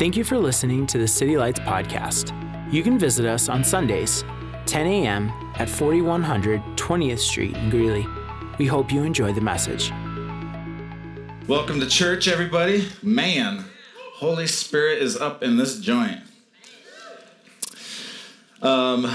Thank you for listening to the City Lights podcast. You can visit us on Sundays, 10 a.m. at 4100 20th Street in Greeley. We hope you enjoy the message. Welcome to church, everybody. Man, Holy Spirit is up in this joint. Um,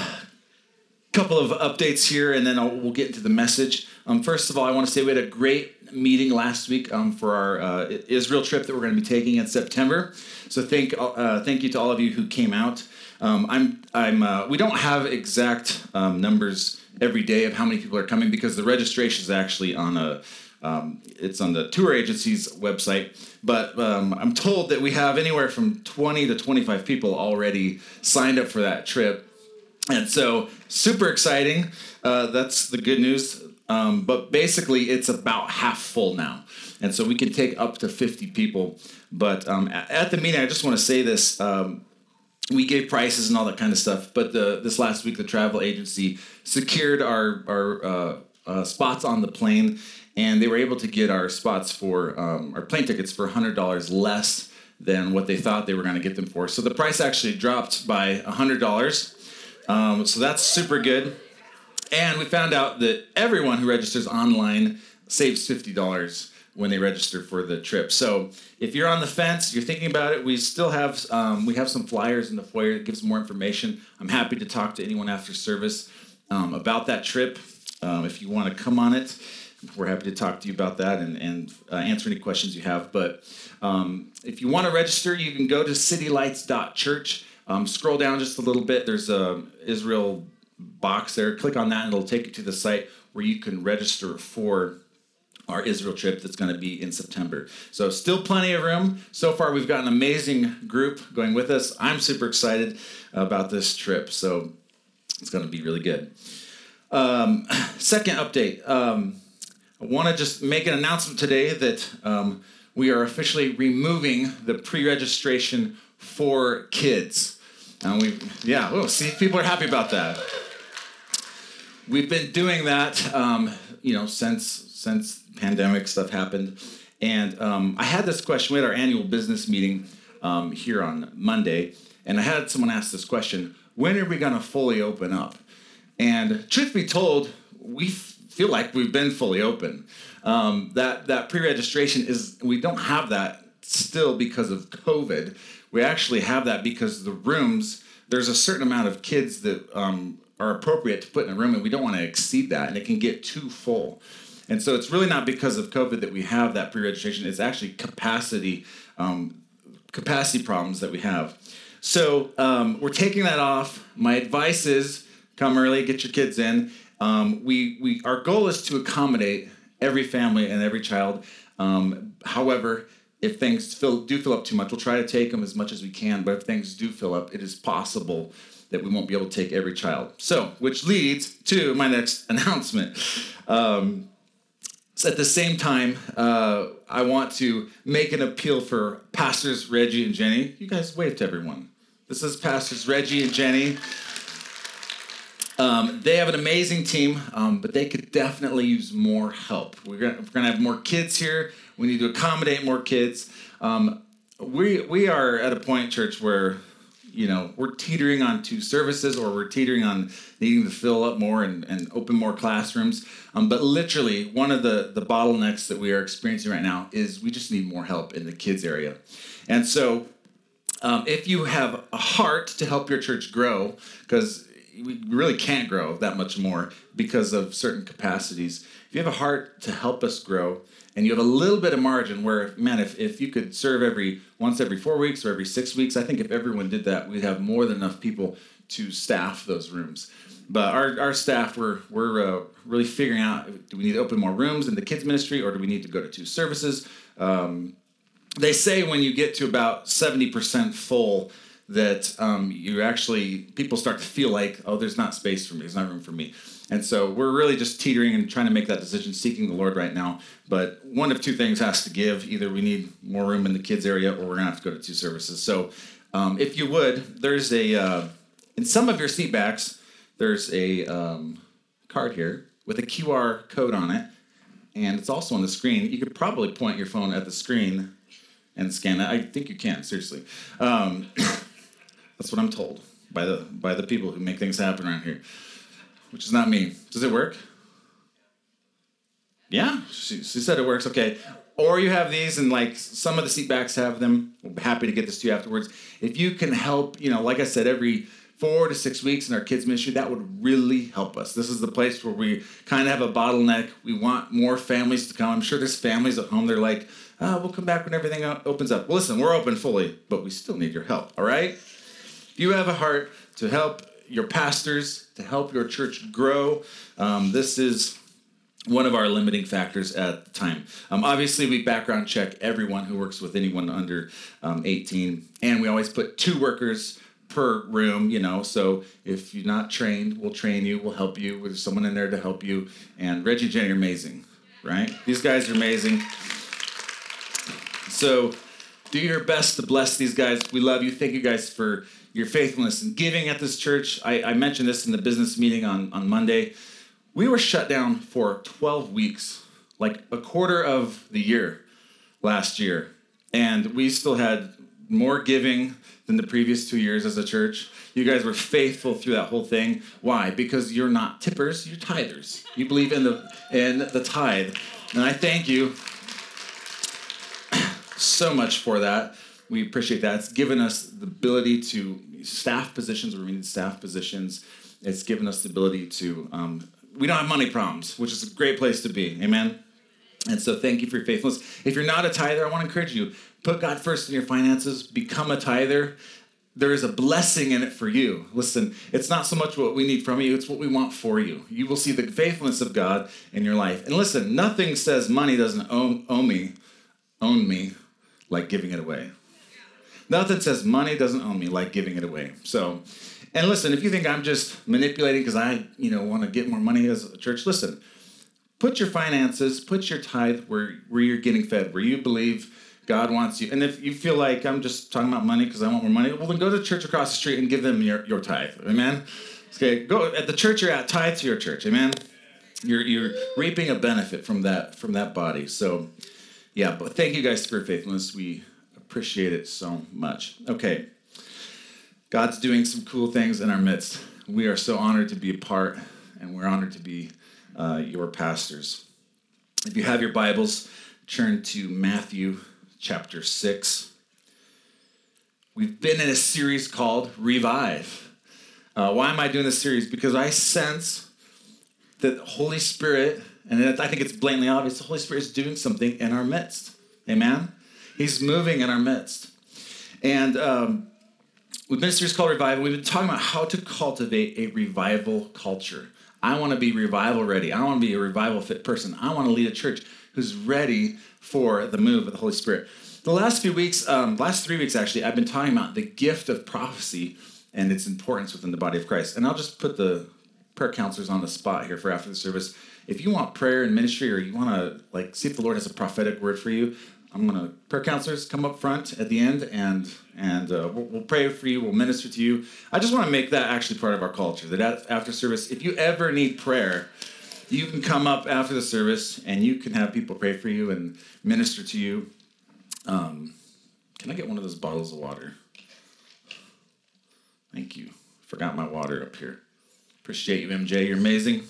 couple of updates here, and then I'll, we'll get into the message. Um, first of all, I want to say we had a great meeting last week um, for our uh, Israel trip that we're going to be taking in September. So thank uh, thank you to all of you who came out. Um, I'm I'm uh, we don't have exact um, numbers every day of how many people are coming because the registration is actually on a um, it's on the tour agency's website, but um, I'm told that we have anywhere from 20 to 25 people already signed up for that trip. And so, super exciting. Uh, that's the good news. Um, but basically, it's about half full now. And so we can take up to 50 people. But um, at the meeting, I just want to say this. Um, we gave prices and all that kind of stuff. But the, this last week, the travel agency secured our, our uh, uh, spots on the plane. And they were able to get our spots for um, our plane tickets for $100 less than what they thought they were going to get them for. So the price actually dropped by $100 um, so that's super good. And we found out that everyone who registers online saves $50 when they register for the trip. So if you're on the fence, you're thinking about it, we still have um, we have some flyers in the foyer that gives more information. I'm happy to talk to anyone after service um, about that trip. Um, if you want to come on it, we're happy to talk to you about that and, and uh, answer any questions you have. But um, if you want to register, you can go to citylights.church. Um, scroll down just a little bit. There's a Israel box there. Click on that, and it'll take you to the site where you can register for our Israel trip that's going to be in September. So, still plenty of room. So far, we've got an amazing group going with us. I'm super excited about this trip. So, it's going to be really good. Um, second update um, I want to just make an announcement today that um, we are officially removing the pre registration for kids. And we, yeah, oh, see, people are happy about that. We've been doing that, um, you know, since since pandemic stuff happened. And um, I had this question. We had our annual business meeting um, here on Monday, and I had someone ask this question: When are we going to fully open up? And truth be told, we feel like we've been fully open. Um, that that pre-registration is we don't have that still because of COVID. We actually have that because the rooms, there's a certain amount of kids that um, are appropriate to put in a room, and we don't want to exceed that, and it can get too full. And so it's really not because of COVID that we have that pre-registration. It's actually capacity um, capacity problems that we have. So um, we're taking that off. My advice is come early, get your kids in. Um, we we our goal is to accommodate every family and every child. Um, however, if things fill, do fill up too much, we'll try to take them as much as we can. But if things do fill up, it is possible that we won't be able to take every child. So, which leads to my next announcement. Um, so at the same time, uh, I want to make an appeal for Pastors Reggie and Jenny. You guys wave to everyone. This is Pastors Reggie and Jenny. Um, they have an amazing team, um, but they could definitely use more help. We're gonna, we're gonna have more kids here. We need to accommodate more kids. Um, we we are at a point, church, where you know we're teetering on two services, or we're teetering on needing to fill up more and, and open more classrooms. Um, but literally, one of the the bottlenecks that we are experiencing right now is we just need more help in the kids area, and so. Um, if you have a heart to help your church grow, because we really can't grow that much more because of certain capacities. You have a heart to help us grow, and you have a little bit of margin where man if, if you could serve every once every four weeks or every six weeks i think if everyone did that we'd have more than enough people to staff those rooms. But our, our staff we're, we're uh, really figuring out do we need to open more rooms in the kids ministry or do we need to go to two services? Um, they say when you get to about 70% full that um, you actually people start to feel like oh there's not space for me there's not room for me and so we're really just teetering and trying to make that decision, seeking the Lord right now. But one of two things has to give. Either we need more room in the kids area or we're going to have to go to two services. So um, if you would, there's a, uh, in some of your seat backs, there's a um, card here with a QR code on it. And it's also on the screen. You could probably point your phone at the screen and scan it. I think you can, seriously. Um, that's what I'm told by the by the people who make things happen around here, which is not me. Does it work? Yeah, she, she said it works. Okay. Or you have these, and like some of the seatbacks have them. We're happy to get this to you afterwards. If you can help, you know, like I said, every four to six weeks in our kids ministry, that would really help us. This is the place where we kind of have a bottleneck. We want more families to come. I'm sure there's families at home. They're like, oh, we'll come back when everything opens up. Well, listen, we're open fully, but we still need your help. All right. If you have a heart to help your pastors, to help your church grow, um, this is one of our limiting factors at the time. Um, obviously, we background check everyone who works with anyone under um, 18, and we always put two workers per room, you know. So if you're not trained, we'll train you, we'll help you. There's someone in there to help you. And Reggie and Jenny are amazing, right? These guys are amazing. So do your best to bless these guys. We love you. Thank you guys for your faithfulness and giving at this church. I, I mentioned this in the business meeting on, on Monday we were shut down for 12 weeks, like a quarter of the year last year. And we still had more giving than the previous two years as a church. You guys were faithful through that whole thing. Why? Because you're not tippers, you're tithers. You believe in the in the tithe. And I thank you so much for that. We appreciate that. It's given us the ability to staff positions, where we're in staff positions. It's given us the ability to um, we don't have money problems, which is a great place to be. Amen. And so thank you for your faithfulness. If you're not a tither, I want to encourage you, put God first in your finances, become a tither. There is a blessing in it for you. Listen, it's not so much what we need from you, it's what we want for you. You will see the faithfulness of God in your life. And listen, nothing says money doesn't own, own me, own me like giving it away. Nothing says money doesn't own me like giving it away. So and listen, if you think I'm just manipulating because I, you know, want to get more money as a church, listen. Put your finances, put your tithe where where you're getting fed, where you believe God wants you. And if you feel like I'm just talking about money because I want more money, well then go to church across the street and give them your, your tithe. Amen. Okay, go at the church you're at, tithe to your church. Amen. You're you're reaping a benefit from that from that body. So yeah, but thank you guys for your faithfulness. We appreciate it so much. Okay. God's doing some cool things in our midst. We are so honored to be a part, and we're honored to be uh, your pastors. If you have your Bibles, turn to Matthew chapter 6. We've been in a series called Revive. Uh, why am I doing this series? Because I sense that the Holy Spirit, and I think it's blatantly obvious, the Holy Spirit is doing something in our midst. Amen? He's moving in our midst. And um, a series called Revival. We've been talking about how to cultivate a revival culture. I want to be revival ready. I want to be a revival fit person. I want to lead a church who's ready for the move of the Holy Spirit. The last few weeks, um, last three weeks actually, I've been talking about the gift of prophecy and its importance within the body of Christ. And I'll just put the prayer counselors on the spot here for after the service. If you want prayer and ministry, or you want to like see if the Lord has a prophetic word for you, I'm gonna prayer counselors come up front at the end and and uh, we'll, we'll, pray for you. We'll minister to you. I just want to make that actually part of our culture. That after service, if you ever need prayer, you can come up after the service and you can have people pray for you and minister to you. Um, can I get one of those bottles of water? Thank you. Forgot my water up here. Appreciate you, MJ. You're amazing.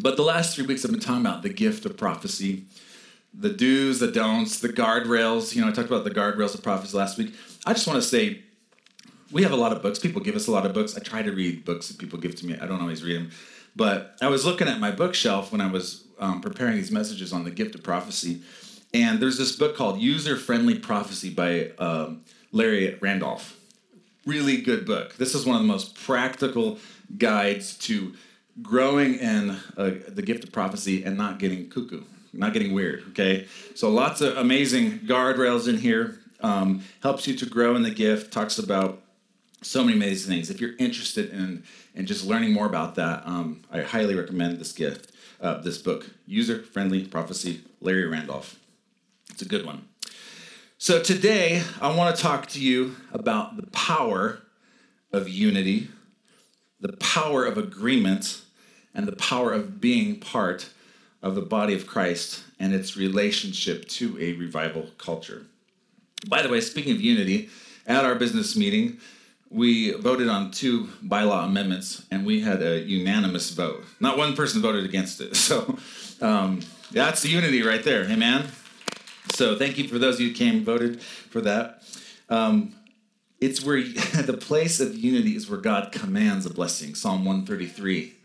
But the last three weeks I've been talking about the gift of prophecy, the do's, the don'ts, the guardrails. You know, I talked about the guardrails of prophecy last week. I just want to say we have a lot of books. People give us a lot of books. I try to read books that people give to me. I don't always read them. But I was looking at my bookshelf when I was um, preparing these messages on the gift of prophecy. And there's this book called User Friendly Prophecy by um, Larry Randolph. Really good book. This is one of the most practical guides to growing in uh, the gift of prophecy and not getting cuckoo, not getting weird. Okay, so lots of amazing guardrails in here. Um, helps you to grow in the gift. Talks about so many amazing things. If you're interested in in just learning more about that, um, I highly recommend this gift, uh, this book, User Friendly Prophecy, Larry Randolph. It's a good one. So today I want to talk to you about the power of unity, the power of agreement, and the power of being part of the body of Christ and its relationship to a revival culture. By the way, speaking of unity, at our business meeting, we voted on two bylaw amendments and we had a unanimous vote. Not one person voted against it. So um, that's the unity right there. Amen. So thank you for those of you who came voted for that. Um, it's where the place of unity is where God commands a blessing. Psalm 133.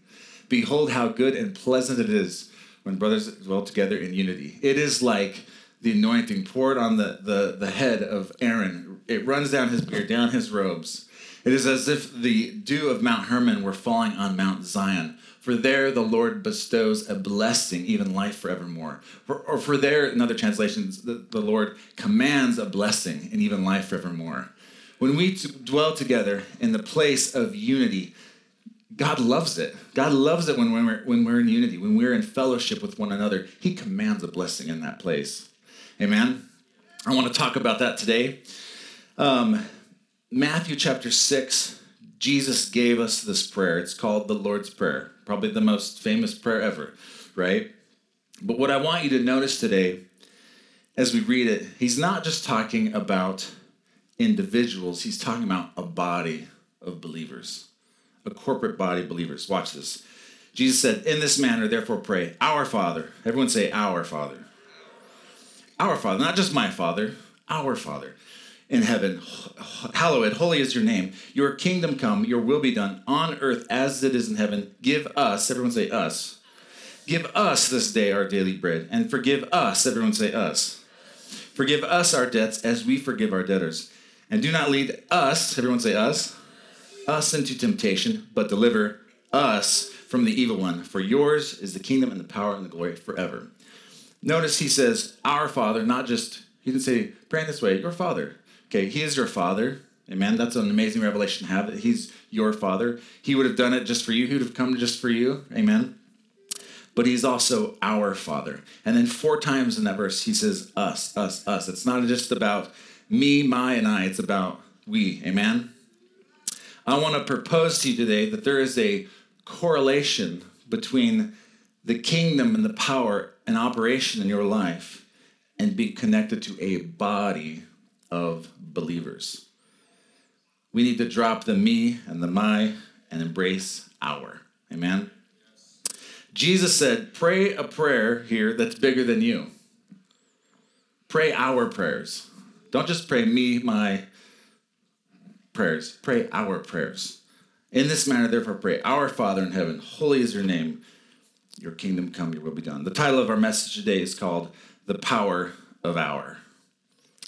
Behold how good and pleasant it is when brothers dwell together in unity. It is like the anointing poured on the, the, the head of Aaron. It runs down his beard, down his robes. It is as if the dew of Mount Hermon were falling on Mount Zion. For there the Lord bestows a blessing, even life forevermore. For, or for there, in other translations, the, the Lord commands a blessing and even life forevermore. When we t- dwell together in the place of unity, God loves it. God loves it when we're, when we're in unity, when we're in fellowship with one another. He commands a blessing in that place. Amen. I want to talk about that today. Um, Matthew chapter 6, Jesus gave us this prayer. It's called the Lord's Prayer, probably the most famous prayer ever, right? But what I want you to notice today as we read it, he's not just talking about individuals, he's talking about a body of believers, a corporate body of believers. Watch this. Jesus said, In this manner, therefore, pray, Our Father. Everyone say, Our Father. Our Father, not just my Father, our Father in heaven. Hallowed, holy is your name. Your kingdom come, your will be done on earth as it is in heaven. Give us, everyone say us. Give us this day our daily bread, and forgive us, everyone say us. Forgive us our debts as we forgive our debtors. And do not lead us, everyone say us, us into temptation, but deliver us from the evil one. For yours is the kingdom and the power and the glory forever. Notice he says, Our Father, not just, he didn't say, praying this way, your Father. Okay, he is your Father. Amen. That's an amazing revelation to have that he's your Father. He would have done it just for you, he would have come just for you. Amen. But he's also our Father. And then four times in that verse, he says, Us, us, us. It's not just about me, my, and I, it's about we. Amen. I want to propose to you today that there is a correlation between the kingdom and the power and operation in your life and be connected to a body of believers. We need to drop the me and the my and embrace our. Amen. Jesus said, Pray a prayer here that's bigger than you. Pray our prayers. Don't just pray me, my prayers. Pray our prayers. In this manner, therefore, pray, Our Father in heaven, holy is your name. Your kingdom come, your will be done. The title of our message today is called The Power of Our.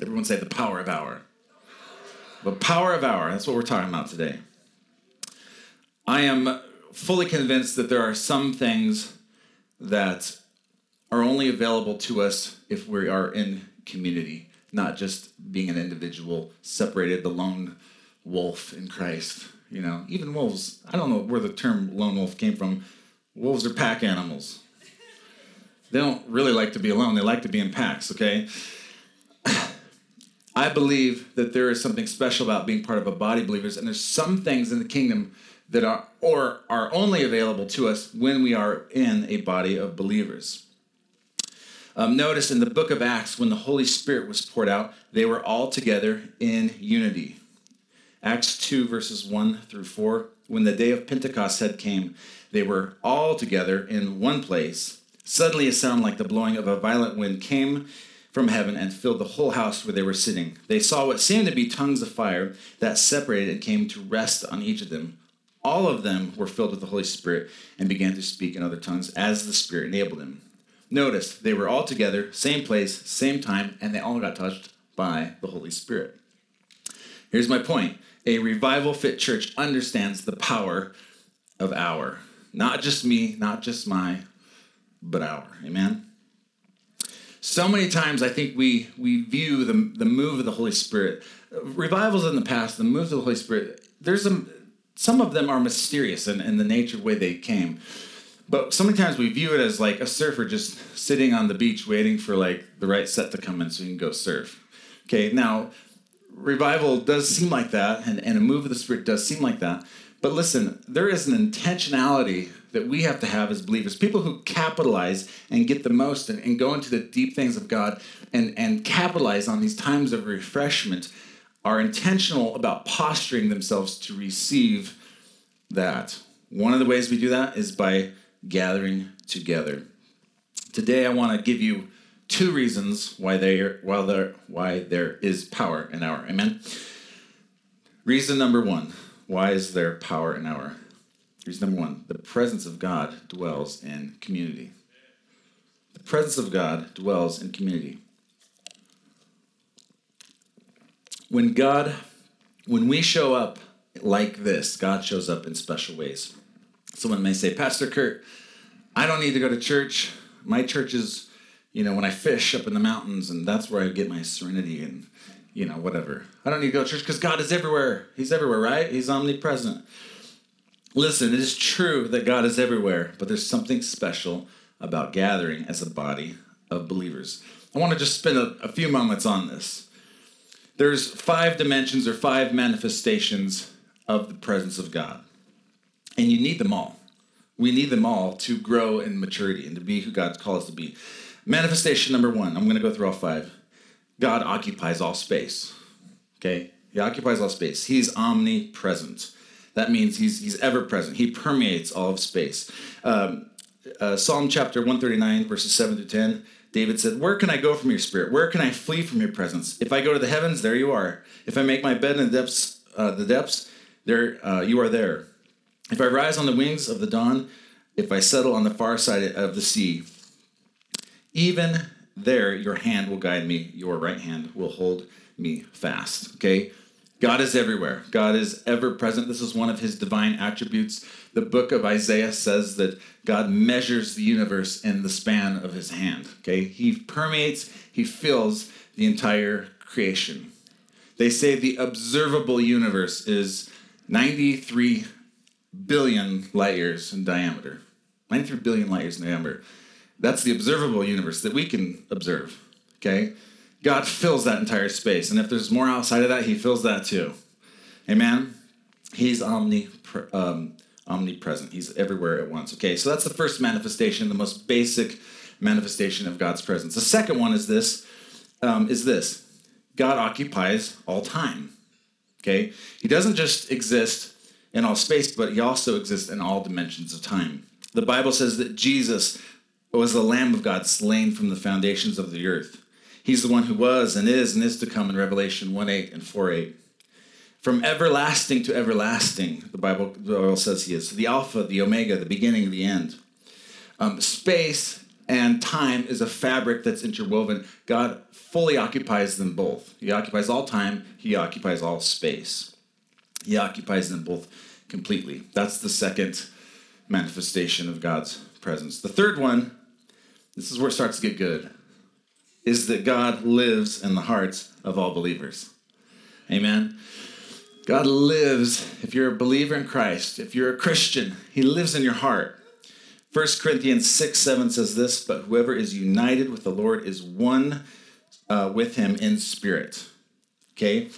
Everyone say the power of our. The power of our. That's what we're talking about today. I am fully convinced that there are some things that are only available to us if we are in community, not just being an individual, separated, the lone wolf in Christ. You know, even wolves, I don't know where the term lone wolf came from. Wolves are pack animals. They don't really like to be alone, they like to be in packs, okay? I believe that there is something special about being part of a body of believers, and there's some things in the kingdom that are or are only available to us when we are in a body of believers. Um, notice in the book of Acts, when the Holy Spirit was poured out, they were all together in unity. Acts 2, verses 1 through 4. When the day of Pentecost had came, they were all together in one place. Suddenly, a sound like the blowing of a violent wind came from heaven and filled the whole house where they were sitting. They saw what seemed to be tongues of fire that separated and came to rest on each of them. All of them were filled with the Holy Spirit and began to speak in other tongues as the Spirit enabled them. Notice they were all together, same place, same time, and they all got touched by the Holy Spirit. Here's my point a revival fit church understands the power of our. Not just me, not just my, but our. Amen? so many times I think we we view the the move of the Holy Spirit, revivals in the past, the moves of the Holy Spirit. There's some some of them are mysterious in, in the nature of way they came, but so many times we view it as like a surfer just sitting on the beach waiting for like the right set to come in so you can go surf. Okay, now revival does seem like that, and, and a move of the Spirit does seem like that. But listen, there is an intentionality that we have to have as believers. People who capitalize and get the most and, and go into the deep things of God and, and capitalize on these times of refreshment are intentional about posturing themselves to receive that. One of the ways we do that is by gathering together. Today I want to give you two reasons why there why there why there is power in our amen. Reason number one, why is there power in our? Reason number one, the presence of God dwells in community. The presence of God dwells in community. When God, when we show up like this, God shows up in special ways. Someone may say, Pastor Kurt, I don't need to go to church. My church is, you know, when I fish up in the mountains, and that's where I get my serenity and, you know, whatever. I don't need to go to church because God is everywhere. He's everywhere, right? He's omnipresent. Listen, it is true that God is everywhere, but there's something special about gathering as a body of believers. I want to just spend a, a few moments on this. There's five dimensions or five manifestations of the presence of God, and you need them all we need them all to grow in maturity and to be who God's called us to be. Manifestation number one, I'm going to go through all five. God occupies all space. Okay? He occupies all space. He's omnipresent. That means he's, he's ever present. He permeates all of space. Um, uh, Psalm chapter 139, verses 7 to 10, David said, Where can I go from your spirit? Where can I flee from your presence? If I go to the heavens, there you are. If I make my bed in the depths, uh, the depths, there uh, you are there. If I rise on the wings of the dawn, if I settle on the far side of the sea, even there your hand will guide me, your right hand will hold me fast. Okay? God is everywhere. God is ever present. This is one of his divine attributes. The book of Isaiah says that God measures the universe in the span of his hand. Okay? He permeates, he fills the entire creation. They say the observable universe is 93 billion light years in diameter. 93 billion light years in diameter. That's the observable universe that we can observe. Okay? God fills that entire space. And if there's more outside of that, He fills that too. Amen? He's omni, um, omnipresent. He's everywhere at once. Okay, so that's the first manifestation, the most basic manifestation of God's presence. The second one is this: um, is this God occupies all time. Okay, He doesn't just exist in all space, but he also exists in all dimensions of time. The Bible says that Jesus was the Lamb of God slain from the foundations of the earth. He's the one who was and is and is to come in Revelation 1 8 and 4 8. From everlasting to everlasting, the Bible, the Bible says he is. The Alpha, the Omega, the beginning, the end. Um, space and time is a fabric that's interwoven. God fully occupies them both. He occupies all time, he occupies all space. He occupies them both completely. That's the second manifestation of God's presence. The third one, this is where it starts to get good, is that God lives in the hearts of all believers. Amen. God lives, if you're a believer in Christ, if you're a Christian, He lives in your heart. 1 Corinthians 6 7 says this, but whoever is united with the Lord is one uh, with Him in spirit. Okay?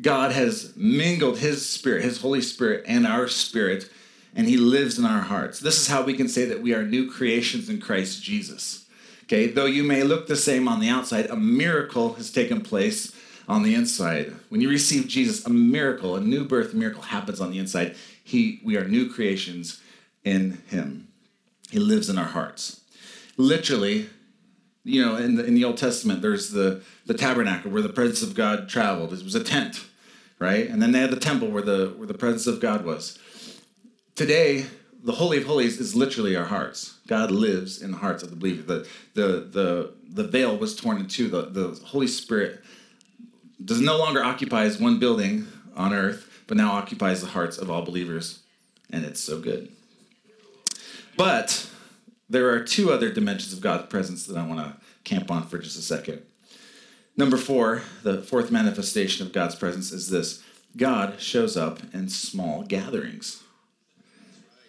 God has mingled his spirit, his Holy Spirit, and our spirit, and he lives in our hearts. This is how we can say that we are new creations in Christ Jesus. Okay, though you may look the same on the outside, a miracle has taken place on the inside. When you receive Jesus, a miracle, a new birth miracle happens on the inside. He, we are new creations in him. He lives in our hearts. Literally, you know, in the, in the Old Testament, there's the, the tabernacle where the presence of God traveled. It was a tent, right? And then they had the temple where the where the presence of God was. Today, the Holy of Holies is literally our hearts. God lives in the hearts of the believer. The the the the veil was torn in two. The, the Holy Spirit does no longer occupies one building on earth, but now occupies the hearts of all believers. And it's so good. But there are two other dimensions of God's presence that I want to camp on for just a second. Number four, the fourth manifestation of God's presence is this God shows up in small gatherings.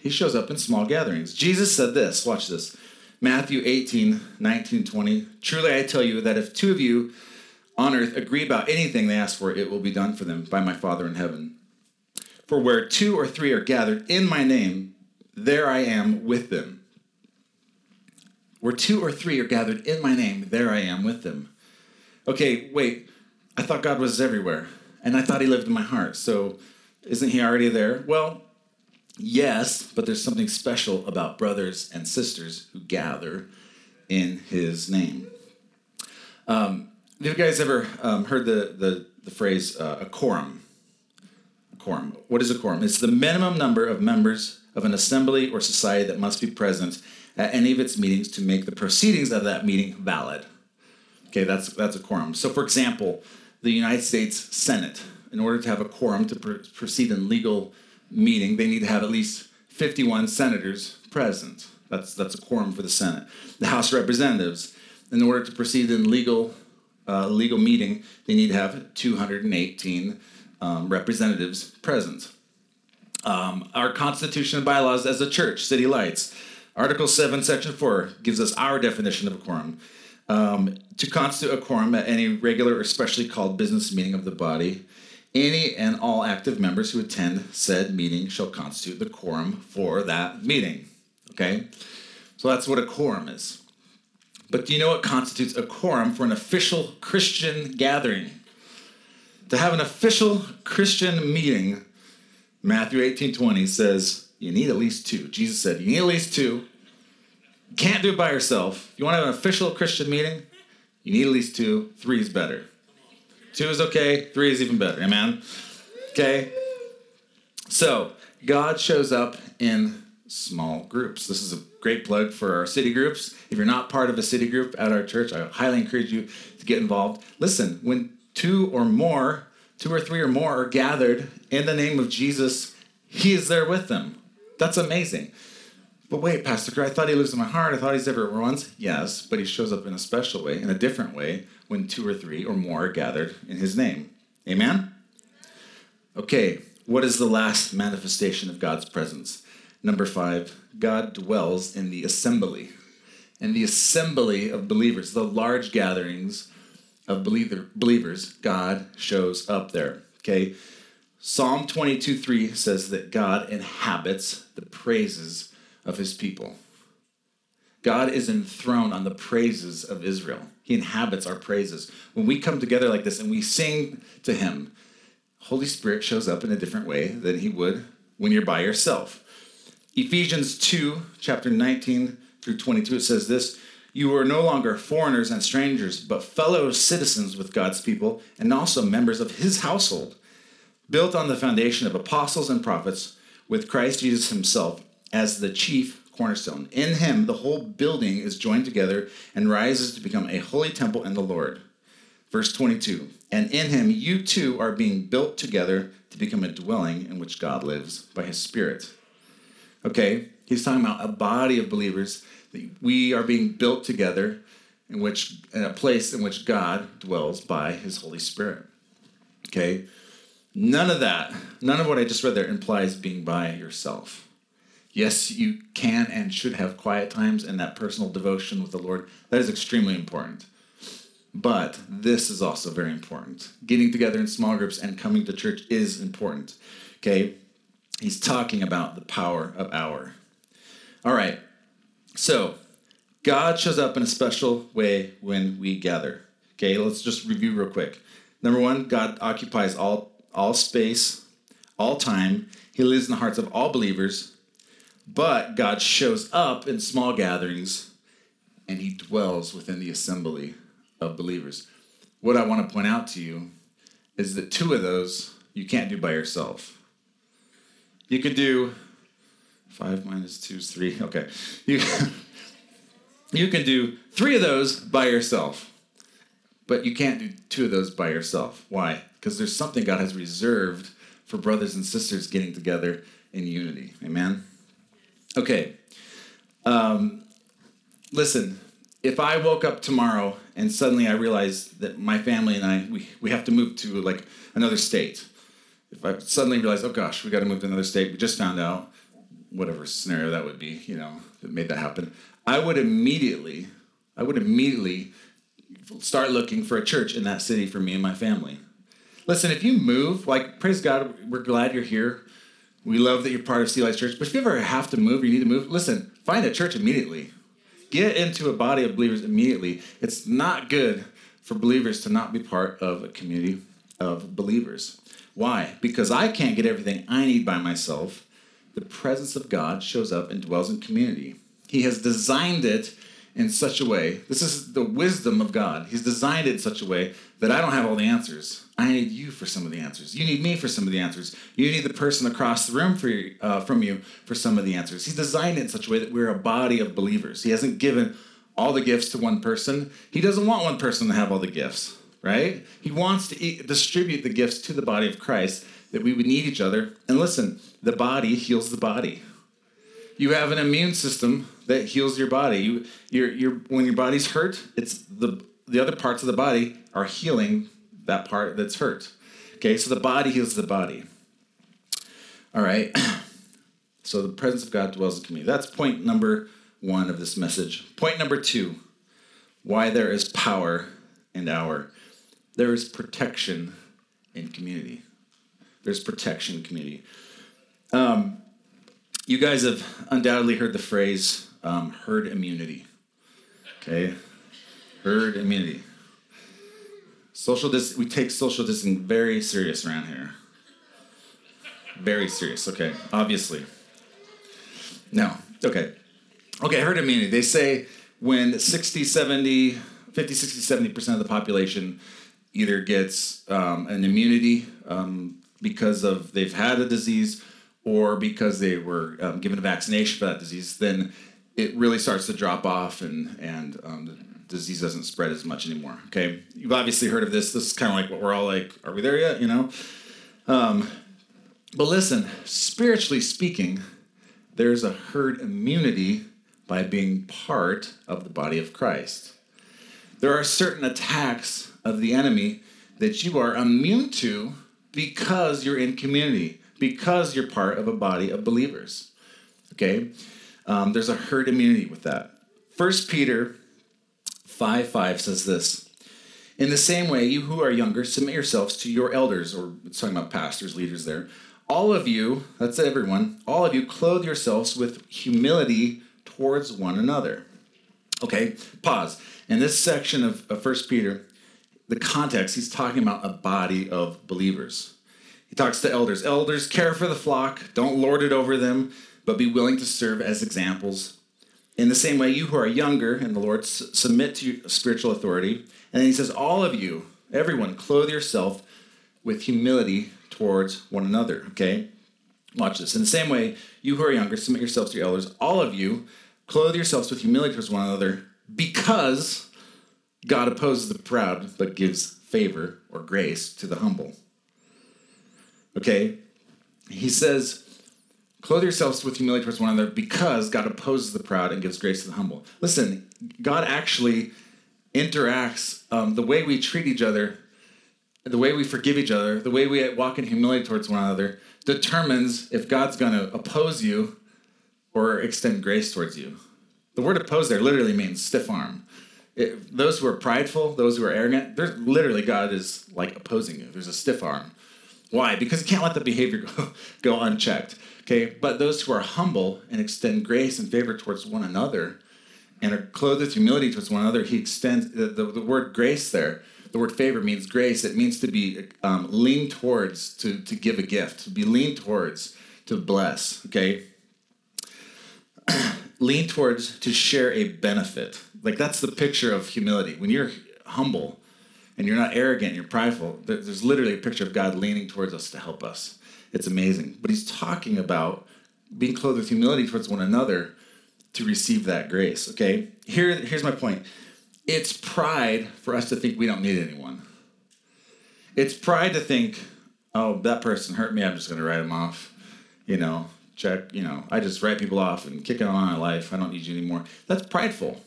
He shows up in small gatherings. Jesus said this, watch this. Matthew 18, 19, 20. Truly I tell you that if two of you on earth agree about anything they ask for, it will be done for them by my Father in heaven. For where two or three are gathered in my name, there I am with them. Where two or three are gathered in my name, there I am with them. Okay, wait. I thought God was everywhere, and I thought He lived in my heart. So, isn't He already there? Well, yes, but there's something special about brothers and sisters who gather in His name. Um, have you guys ever um, heard the, the, the phrase uh, a quorum? A quorum. What is a quorum? It's the minimum number of members of an assembly or society that must be present at any of its meetings to make the proceedings of that meeting valid. Okay, that's that's a quorum. So, for example, the United States Senate, in order to have a quorum to pr- proceed in legal meeting, they need to have at least 51 senators present. That's that's a quorum for the Senate. The House of Representatives, in order to proceed in legal uh, legal meeting, they need to have 218 um, representatives present. Um, our constitution and bylaws as a church, City Lights, Article 7, Section 4 gives us our definition of a quorum. Um, to constitute a quorum at any regular or specially called business meeting of the body, any and all active members who attend said meeting shall constitute the quorum for that meeting. Okay? So that's what a quorum is. But do you know what constitutes a quorum for an official Christian gathering? To have an official Christian meeting, Matthew 18 20 says, you need at least two. Jesus said, you need at least two. can't do it by yourself. You want to have an official Christian meeting? You need at least two. Three is better. Two is okay. Three is even better. Amen? Okay? So, God shows up in small groups. This is a great plug for our city groups. If you're not part of a city group at our church, I highly encourage you to get involved. Listen, when two or more, two or three or more are gathered in the name of Jesus, He is there with them. That's amazing. But wait, Pastor I thought he lives in my heart. I thought he's everywhere once. Yes, but he shows up in a special way, in a different way, when two or three or more are gathered in his name. Amen? Okay, what is the last manifestation of God's presence? Number five, God dwells in the assembly. In the assembly of believers, the large gatherings of believer, believers, God shows up there. Okay? Psalm 22 3 says that God inhabits the praises of his people. God is enthroned on the praises of Israel. He inhabits our praises. When we come together like this and we sing to him, Holy Spirit shows up in a different way than he would when you're by yourself. Ephesians 2, chapter 19 through 22, it says this You are no longer foreigners and strangers, but fellow citizens with God's people and also members of his household, built on the foundation of apostles and prophets, with Christ Jesus himself as the chief cornerstone. In him, the whole building is joined together and rises to become a holy temple in the Lord. Verse 22 And in him, you too are being built together to become a dwelling in which God lives by his Spirit. Okay, he's talking about a body of believers that we are being built together in which in a place in which God dwells by his Holy Spirit. Okay? None of that, none of what I just read there implies being by yourself. Yes, you can and should have quiet times and that personal devotion with the Lord. That is extremely important. But this is also very important. Getting together in small groups and coming to church is important. Okay? He's talking about the power of our. All right. So, God shows up in a special way when we gather. Okay, let's just review real quick. Number one, God occupies all, all space, all time. He lives in the hearts of all believers, but God shows up in small gatherings and he dwells within the assembly of believers. What I want to point out to you is that two of those you can't do by yourself. You could do five minus two is three. Okay. You, you can do three of those by yourself, but you can't do two of those by yourself. Why? Because there's something God has reserved for brothers and sisters getting together in unity. Amen? Okay. Um, listen, if I woke up tomorrow and suddenly I realized that my family and I, we, we have to move to like another state, if I suddenly realized, oh gosh, we got to move to another state, we just found out, whatever scenario that would be, you know, that made that happen, I would immediately, I would immediately start looking for a church in that city for me and my family. Listen, if you move, like, praise God, we're glad you're here. We love that you're part of City Light Church, but if you ever have to move or you need to move, listen, find a church immediately. Get into a body of believers immediately. It's not good for believers to not be part of a community of believers. Why? Because I can't get everything I need by myself. The presence of God shows up and dwells in community. He has designed it in such a way. This is the wisdom of God. He's designed it in such a way that I don't have all the answers. I need you for some of the answers. You need me for some of the answers. You need the person across the room for, uh, from you for some of the answers. He's designed it in such a way that we're a body of believers. He hasn't given all the gifts to one person. He doesn't want one person to have all the gifts, right? He wants to eat, distribute the gifts to the body of Christ that we would need each other. And listen, the body heals the body. You have an immune system that heals your body. You, you're, you're, when your body's hurt, it's the, the other parts of the body are healing that part that's hurt. Okay, so the body heals the body. All right. So the presence of God dwells in community. That's point number one of this message. Point number two why there is power in our. There is protection in community. There's protection in community. Um, you guys have undoubtedly heard the phrase um, herd immunity. Okay? Herd immunity. Social dis- we take social distancing very serious around here. Very serious. Okay, obviously. No. Okay. Okay, herd immunity. They say when 60, 70, 50, 60, 70% of the population either gets um, an immunity um, because of they've had a disease or because they were um, given a vaccination for that disease, then it really starts to drop off and, and um, disease doesn't spread as much anymore. Okay, you've obviously heard of this. This is kind of like what we're all like. Are we there yet? You know. Um, but listen, spiritually speaking, there's a herd immunity by being part of the body of Christ. There are certain attacks of the enemy that you are immune to because you're in community, because you're part of a body of believers. Okay? Um, there's a herd immunity with that. First Peter 5 5 says this In the same way, you who are younger, submit yourselves to your elders, or it's talking about pastors, leaders there. All of you, that's everyone, all of you clothe yourselves with humility towards one another. Okay, pause. In this section of, of 1 Peter, the context, he's talking about a body of believers. Talks to elders. Elders, care for the flock, don't lord it over them, but be willing to serve as examples in the same way, you who are younger in the Lord, submit to spiritual authority. And then he says, All of you, everyone, clothe yourself with humility towards one another. Okay? Watch this. In the same way, you who are younger, submit yourselves to your elders. All of you, clothe yourselves with humility towards one another because God opposes the proud but gives favor or grace to the humble. Okay? He says, Clothe yourselves with humility towards one another because God opposes the proud and gives grace to the humble. Listen, God actually interacts um, the way we treat each other, the way we forgive each other, the way we walk in humility towards one another determines if God's going to oppose you or extend grace towards you. The word oppose there literally means stiff arm. It, those who are prideful, those who are arrogant, there's literally God is like opposing you. There's a stiff arm. Why? Because you can't let the behavior go, go unchecked. Okay, but those who are humble and extend grace and favor towards one another and are clothed with humility towards one another, he extends the, the, the word grace there. The word favor means grace. It means to be um, lean towards, to, to give a gift, to be lean towards, to bless. Okay, lean towards to share a benefit. Like that's the picture of humility. When you're humble and you're not arrogant, you're prideful. There's literally a picture of God leaning towards us to help us. It's amazing. But he's talking about being clothed with humility towards one another to receive that grace. Okay? Here, here's my point. It's pride for us to think we don't need anyone. It's pride to think, oh, that person hurt me, I'm just gonna write them off. You know, check, you know, I just write people off and kick it on my life. I don't need you anymore. That's prideful.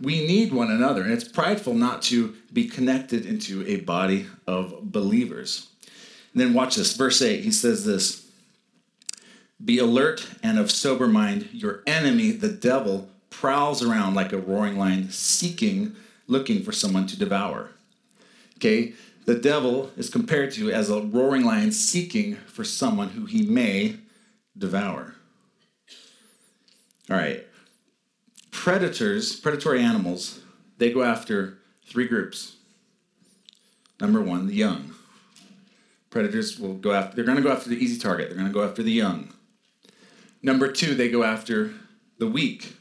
We need one another, and it's prideful not to be connected into a body of believers. And then watch this, verse 8, he says this Be alert and of sober mind. Your enemy, the devil, prowls around like a roaring lion, seeking, looking for someone to devour. Okay? The devil is compared to as a roaring lion seeking for someone who he may devour. All right. Predators, predatory animals, they go after three groups. Number one, the young. Predators will go after, they're going to go after the easy target. They're going to go after the young. Number two, they go after the weak.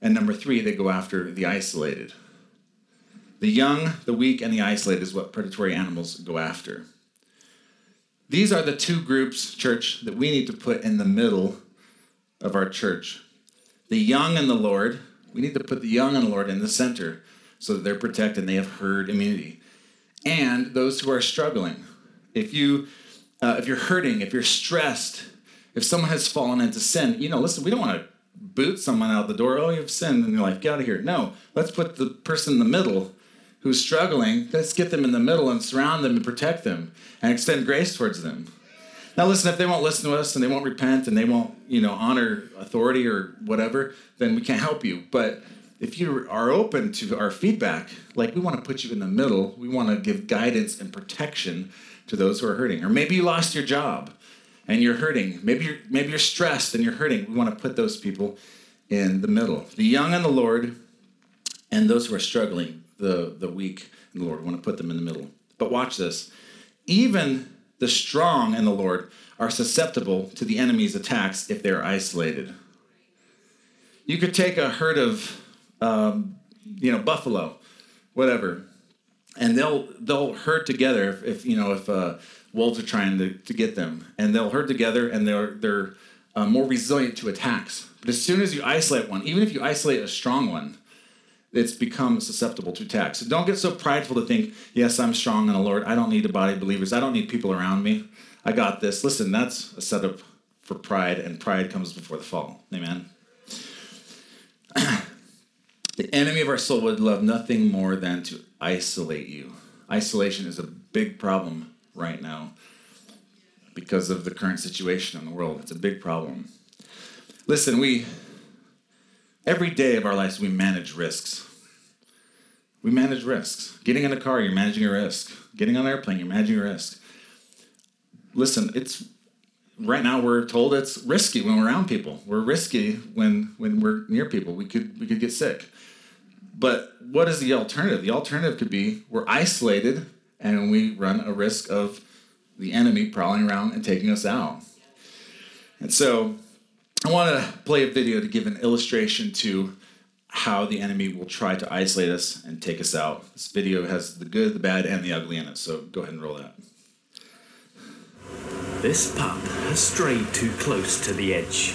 And number three, they go after the isolated. The young, the weak, and the isolated is what predatory animals go after. These are the two groups, church, that we need to put in the middle of our church. The young and the Lord, we need to put the young and the Lord in the center so that they're protected and they have herd immunity. And those who are struggling. If you uh, if you're hurting, if you're stressed, if someone has fallen into sin, you know, listen, we don't want to boot someone out the door. Oh, you've sinned in your life. Get out of here. No, let's put the person in the middle who's struggling. Let's get them in the middle and surround them and protect them and extend grace towards them. Now, listen, if they won't listen to us and they won't repent and they won't, you know, honor authority or whatever, then we can't help you. But if you are open to our feedback, like we want to put you in the middle, we want to give guidance and protection to those who are hurting. Or maybe you lost your job and you're hurting. Maybe you're maybe you're stressed and you're hurting. We want to put those people in the middle. The young and the Lord, and those who are struggling, the the weak and the Lord. We want to put them in the middle. But watch this. Even the strong in the Lord are susceptible to the enemy's attacks if they're isolated. You could take a herd of, um, you know, buffalo, whatever, and they'll they'll herd together if, if you know if uh, wolves are trying to, to get them, and they'll herd together, and they're they're uh, more resilient to attacks. But as soon as you isolate one, even if you isolate a strong one, it's become susceptible to attacks. So don't get so prideful to think, yes, I'm strong in the Lord. I don't need a body of believers. I don't need people around me. I got this. Listen, that's a setup for pride, and pride comes before the fall. Amen. the enemy of our soul would love nothing more than to isolate you. Isolation is a big problem right now because of the current situation in the world. It's a big problem. Listen, we every day of our lives we manage risks. We manage risks. Getting in a car, you're managing a risk. Getting on an airplane, you're managing a risk. Listen, it's right now we're told it's risky when we're around people. We're risky when when we're near people. We could we could get sick. But what is the alternative? The alternative could be we're isolated and we run a risk of the enemy prowling around and taking us out. And so I want to play a video to give an illustration to how the enemy will try to isolate us and take us out. This video has the good, the bad, and the ugly in it, so go ahead and roll that. This pup has strayed too close to the edge.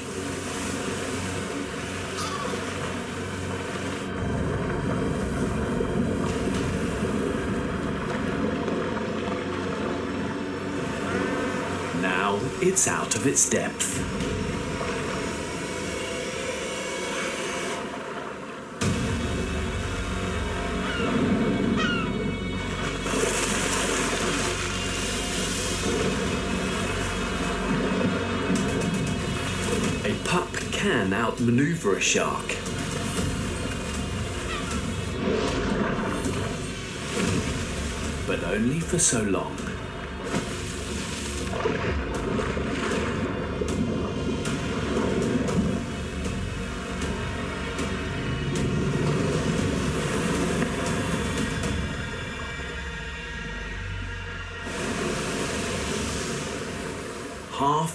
Now it's out of its depth. Outmaneuver a shark. But only for so long.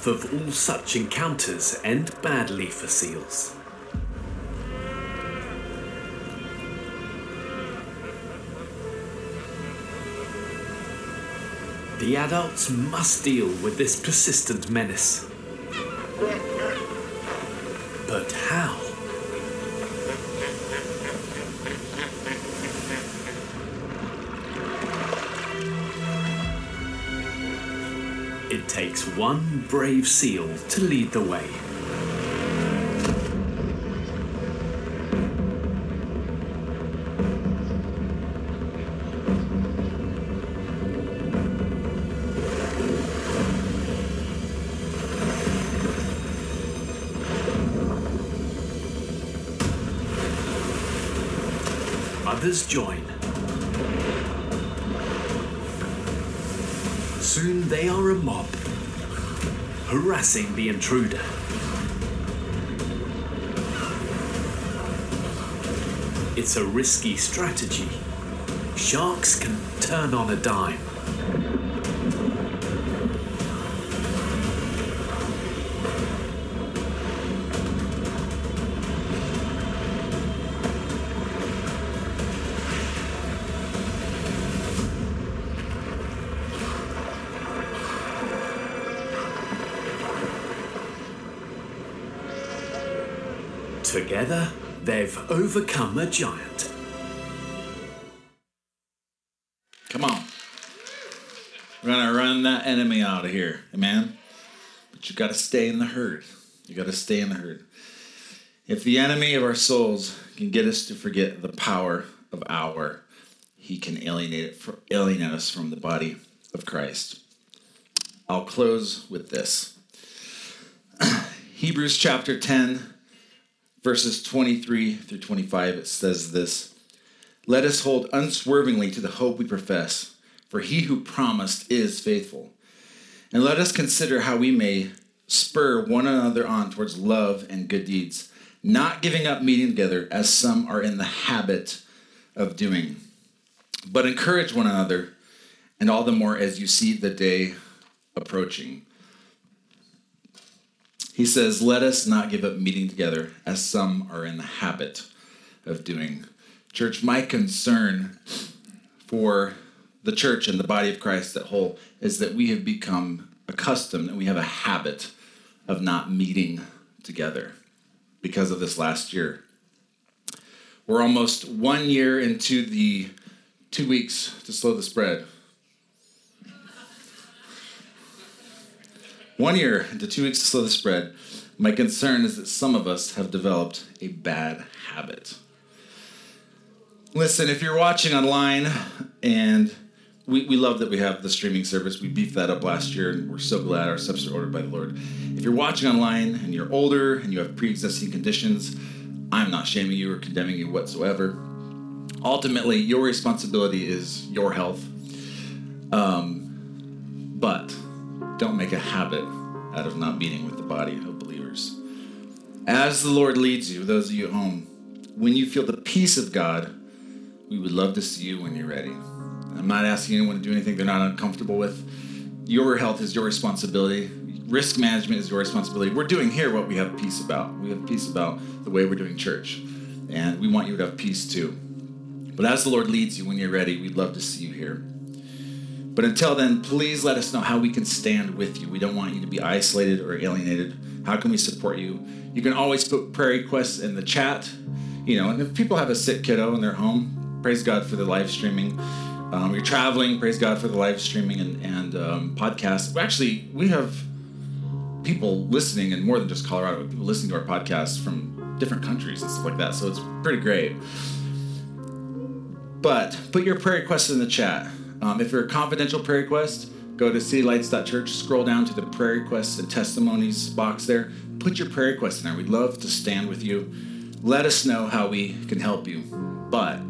Half of all such encounters end badly for seals. The adults must deal with this persistent menace. Takes one brave seal to lead the way. Others join. Soon they are a mob, harassing the intruder. It's a risky strategy. Sharks can turn on a dime. Overcome a giant. Come on. We're gonna run that enemy out of here, amen. But you gotta stay in the herd. You gotta stay in the herd. If the enemy of our souls can get us to forget the power of our, he can alienate it for, alienate us from the body of Christ. I'll close with this. Hebrews chapter 10, verses 23 through 25, it says this Let us hold unswervingly to the hope we profess, for he who promised is faithful. And let us consider how we may spur one another on towards love and good deeds, not giving up meeting together as some are in the habit of doing, but encourage one another, and all the more as you see the day approaching. He says, Let us not give up meeting together as some are in the habit of doing. Church, my concern for the church and the body of Christ at whole is that we have become accustomed and we have a habit of not meeting together because of this last year. We're almost one year into the two weeks to slow the spread. One year into two weeks to slow the spread. My concern is that some of us have developed a bad habit. Listen, if you're watching online and we, we love that we have the streaming service. We beefed that up last year, and we're so glad our steps are ordered by the Lord. If you're watching online and you're older and you have pre existing conditions, I'm not shaming you or condemning you whatsoever. Ultimately, your responsibility is your health. Um, habit out of not meeting with the body of believers. As the Lord leads you, those of you at home, when you feel the peace of God, we would love to see you when you're ready. I'm not asking anyone to do anything they're not uncomfortable with. Your health is your responsibility. Risk management is your responsibility. We're doing here what we have peace about. We have peace about the way we're doing church. And we want you to have peace too. But as the Lord leads you when you're ready, we'd love to see you here. But until then, please let us know how we can stand with you. We don't want you to be isolated or alienated. How can we support you? You can always put prayer requests in the chat. You know, and if people have a sick kiddo in their home, praise God for the live streaming. Um, you're traveling, praise God for the live streaming and, and um, podcasts. Actually, we have people listening, and more than just Colorado, people listening to our podcast from different countries and stuff like that. So it's pretty great. But put your prayer requests in the chat. Um, if you're a confidential prayer request, go to citylights.church, scroll down to the prayer requests and testimonies box there. Put your prayer request in there. We'd love to stand with you. Let us know how we can help you. But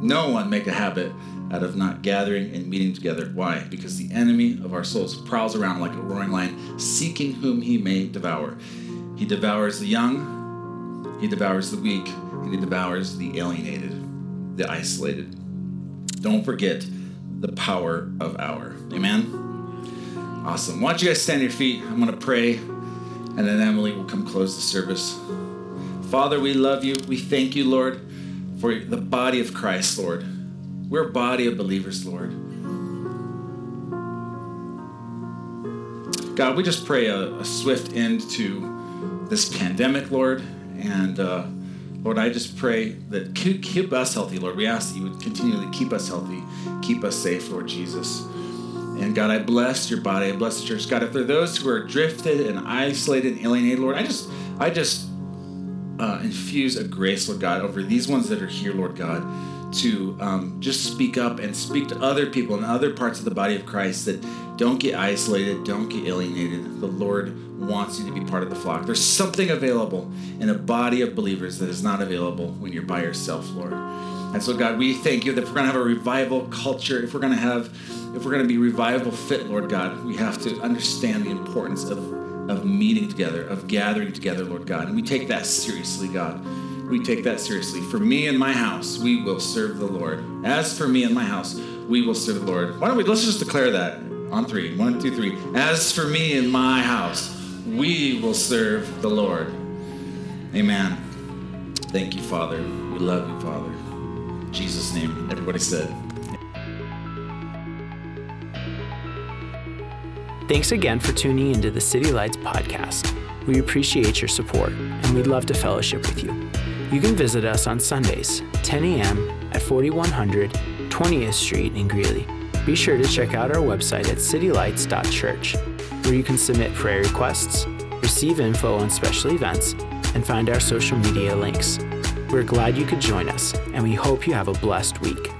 no one make a habit out of not gathering and meeting together. Why? Because the enemy of our souls prowls around like a roaring lion, seeking whom he may devour. He devours the young, he devours the weak, and he devours the alienated, the isolated. Don't forget the power of our. Amen? Awesome. Why don't you guys stand your feet? I'm going to pray, and then Emily will come close the service. Father, we love you. We thank you, Lord, for the body of Christ, Lord. We're a body of believers, Lord. God, we just pray a, a swift end to this pandemic, Lord. And uh, Lord, I just pray that keep, us healthy, Lord. We ask that you would continually keep us healthy, keep us safe, Lord Jesus. And God, I bless your body. I bless the church. God, if there are those who are drifted and isolated and alienated, Lord, I just, I just uh, infuse a grace, Lord God, over these ones that are here, Lord God to um, just speak up and speak to other people in other parts of the body of Christ that don't get isolated, don't get alienated. The Lord wants you to be part of the flock. There's something available in a body of believers that is not available when you're by yourself, Lord. And so, God, we thank you that if we're going to have a revival culture, if we're going to have if we're going to be revival fit, Lord God, we have to understand the importance of, of meeting together, of gathering together, Lord God. And we take that seriously, God. We take that seriously. For me and my house, we will serve the Lord. As for me and my house, we will serve the Lord. Why don't we, let's just declare that on three. One, two, three. As for me and my house, we will serve the Lord. Amen. Thank you, Father. We love you, Father. In Jesus' name. Everybody said. Thanks again for tuning into the City Lights podcast. We appreciate your support and we'd love to fellowship with you. You can visit us on Sundays, 10 a.m. at 4100 20th Street in Greeley. Be sure to check out our website at citylights.church, where you can submit prayer requests, receive info on special events, and find our social media links. We're glad you could join us, and we hope you have a blessed week.